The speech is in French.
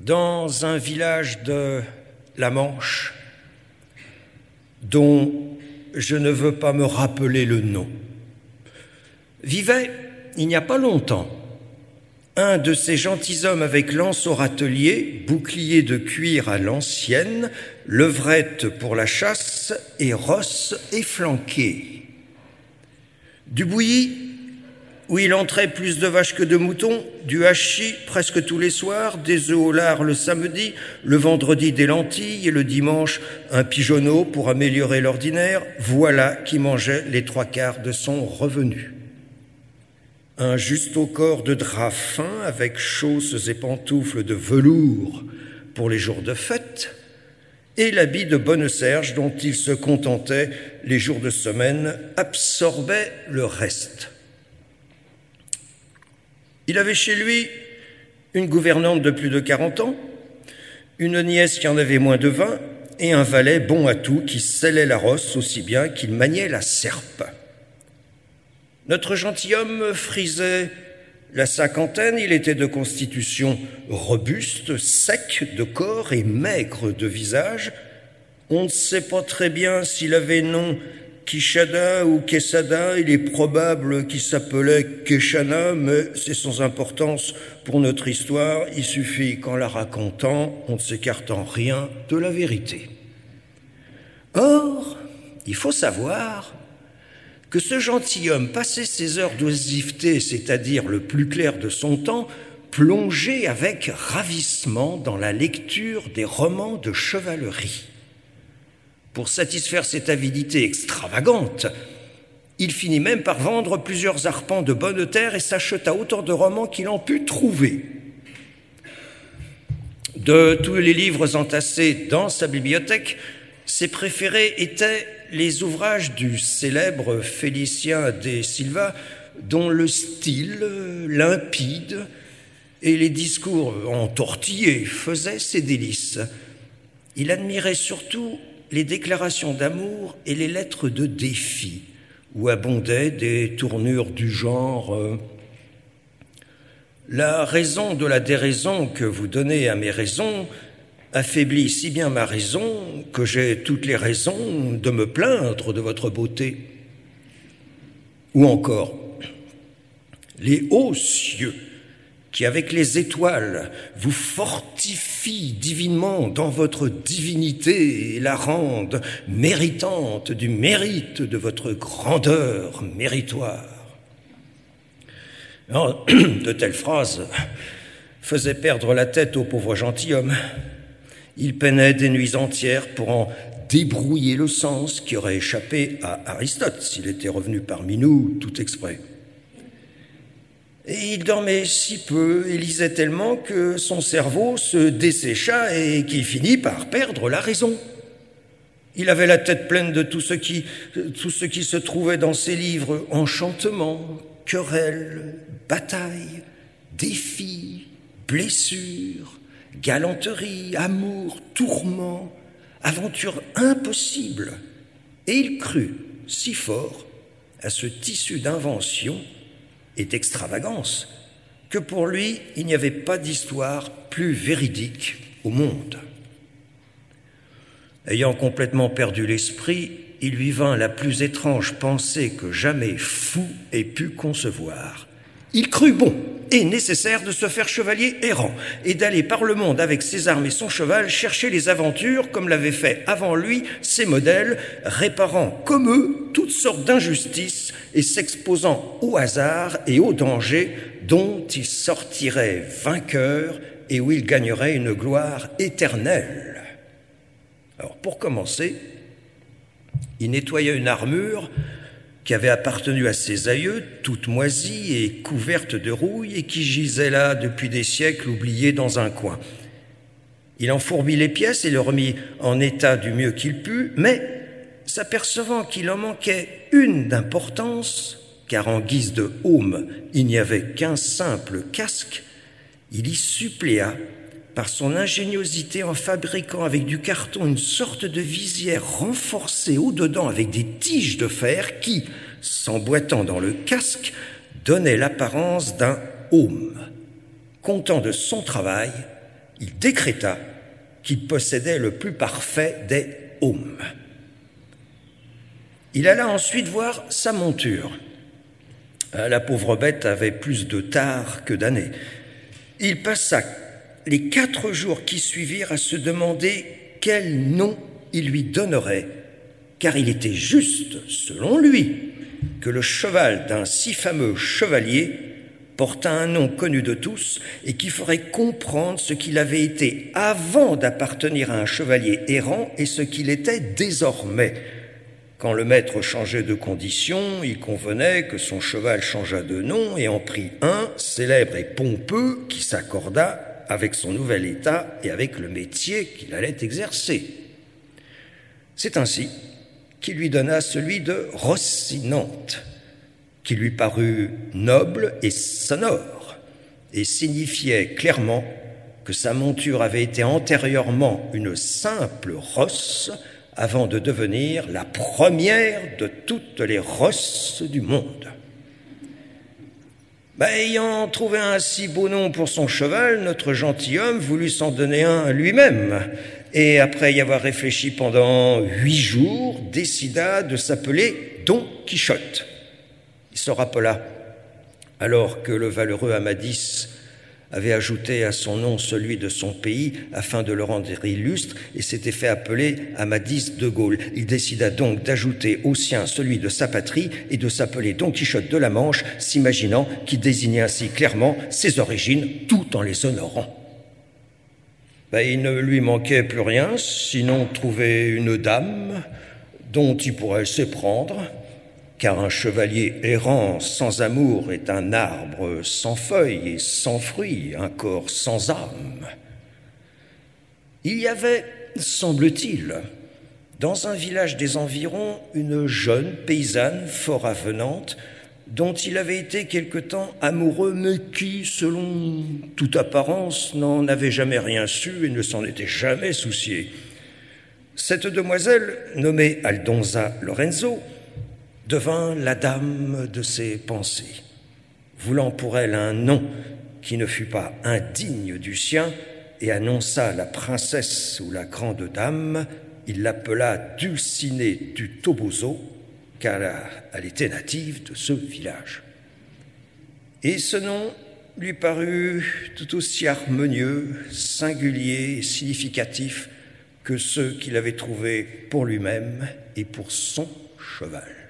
dans un village de la Manche dont je ne veux pas me rappeler le nom, vivait, il n'y a pas longtemps, un de ces gentilshommes avec lance au râtelier, bouclier de cuir à l'ancienne, levrette pour la chasse et rosse efflanquée. Du bouilli, où il entrait plus de vaches que de moutons, du hachis presque tous les soirs, des œufs au lard le samedi, le vendredi des lentilles et le dimanche un pigeonneau pour améliorer l'ordinaire, voilà qui mangeait les trois quarts de son revenu. Un juste au corps de drap fin avec chausses et pantoufles de velours pour les jours de fête, et l'habit de bonne serge dont il se contentait les jours de semaine absorbait le reste. Il avait chez lui une gouvernante de plus de 40 ans, une nièce qui en avait moins de 20 et un valet bon à tout qui scellait la rosse aussi bien qu'il maniait la serpe. Notre gentilhomme frisait la cinquantaine, il était de constitution robuste, sec de corps et maigre de visage. On ne sait pas très bien s'il avait nom Kishada ou Quesada, il est probable qu'il s'appelait Keshana, mais c'est sans importance pour notre histoire. Il suffit qu'en la racontant, on ne s'écarte en rien de la vérité. Or, il faut savoir que ce gentilhomme passait ses heures d'oisiveté, c'est-à-dire le plus clair de son temps, plongé avec ravissement dans la lecture des romans de chevalerie. Pour satisfaire cette avidité extravagante, il finit même par vendre plusieurs arpents de bonne terre et s'acheta autant de romans qu'il en put trouver. De tous les livres entassés dans sa bibliothèque, ses préférés étaient les ouvrages du célèbre Félicien de Silva, dont le style limpide et les discours entortillés faisaient ses délices. Il admirait surtout les déclarations d'amour et les lettres de défi, où abondaient des tournures du genre euh, La raison de la déraison que vous donnez à mes raisons affaiblit si bien ma raison que j'ai toutes les raisons de me plaindre de votre beauté. Ou encore, les hauts cieux qui avec les étoiles vous fortifie divinement dans votre divinité et la rendent méritante du mérite de votre grandeur méritoire. de telles phrases faisaient perdre la tête au pauvre gentilhomme. Il peinait des nuits entières pour en débrouiller le sens qui aurait échappé à Aristote s'il était revenu parmi nous tout exprès. Et il dormait si peu et lisait tellement que son cerveau se dessécha et qu'il finit par perdre la raison. Il avait la tête pleine de tout ce qui, se trouvait dans ses livres enchantement, querelles, batailles, défis, blessures, galanterie, amour, tourment, aventure impossible. Et il crut si fort à ce tissu d'invention et d'extravagance, que pour lui, il n'y avait pas d'histoire plus véridique au monde. Ayant complètement perdu l'esprit, il lui vint la plus étrange pensée que jamais fou ait pu concevoir. Il crut bon et nécessaire de se faire chevalier errant et d'aller par le monde avec ses armes et son cheval chercher les aventures comme l'avaient fait avant lui ses modèles, réparant comme eux toutes sortes d'injustices et s'exposant au hasard et au danger dont il sortirait vainqueur et où il gagnerait une gloire éternelle. Alors pour commencer, il nettoya une armure qui avait appartenu à ses aïeux, toute moisie et couverte de rouille, et qui gisait là depuis des siècles oubliée dans un coin. Il en fourbit les pièces et le remit en état du mieux qu'il put, mais s'apercevant qu'il en manquait une d'importance, car en guise de haume il n'y avait qu'un simple casque, il y suppléa par son ingéniosité en fabriquant avec du carton une sorte de visière renforcée au-dedans avec des tiges de fer qui, s'emboîtant dans le casque, donnait l'apparence d'un haume. Content de son travail, il décréta qu'il possédait le plus parfait des hommes. Il alla ensuite voir sa monture. Euh, la pauvre bête avait plus de tard que d'années. Il passa les quatre jours qui suivirent à se demander quel nom il lui donnerait, car il était juste, selon lui, que le cheval d'un si fameux chevalier porta un nom connu de tous et qui ferait comprendre ce qu'il avait été avant d'appartenir à un chevalier errant et ce qu'il était désormais. Quand le maître changeait de condition, il convenait que son cheval changeât de nom et en prit un, célèbre et pompeux, qui s'accorda avec son nouvel état et avec le métier qu'il allait exercer. C'est ainsi qu'il lui donna celui de Rossinante, qui lui parut noble et sonore, et signifiait clairement que sa monture avait été antérieurement une simple rosse avant de devenir la première de toutes les rosses du monde. Ben, ayant trouvé un si beau nom pour son cheval, notre gentilhomme voulut s'en donner un lui-même, et après y avoir réfléchi pendant huit jours, décida de s'appeler Don Quichotte. Il se rappela, alors que le valeureux Amadis avait ajouté à son nom celui de son pays afin de le rendre illustre et s'était fait appeler Amadis de Gaulle. Il décida donc d'ajouter au sien celui de sa patrie et de s'appeler Don Quichotte de la Manche, s'imaginant qu'il désignait ainsi clairement ses origines tout en les honorant. Ben, il ne lui manquait plus rien, sinon trouver une dame dont il pourrait s'éprendre car un chevalier errant sans amour est un arbre sans feuilles et sans fruits, un corps sans âme. Il y avait, semble-t-il, dans un village des environs, une jeune paysanne fort avenante, dont il avait été quelque temps amoureux, mais qui, selon toute apparence, n'en avait jamais rien su et ne s'en était jamais soucié. Cette demoiselle, nommée Aldonza Lorenzo, devint la dame de ses pensées. Voulant pour elle un nom qui ne fût pas indigne du sien, et annonça la princesse ou la grande dame, il l'appela Dulcinée du Toboso, car elle était native de ce village. Et ce nom lui parut tout aussi harmonieux, singulier et significatif que ceux qu'il avait trouvés pour lui-même et pour son cheval.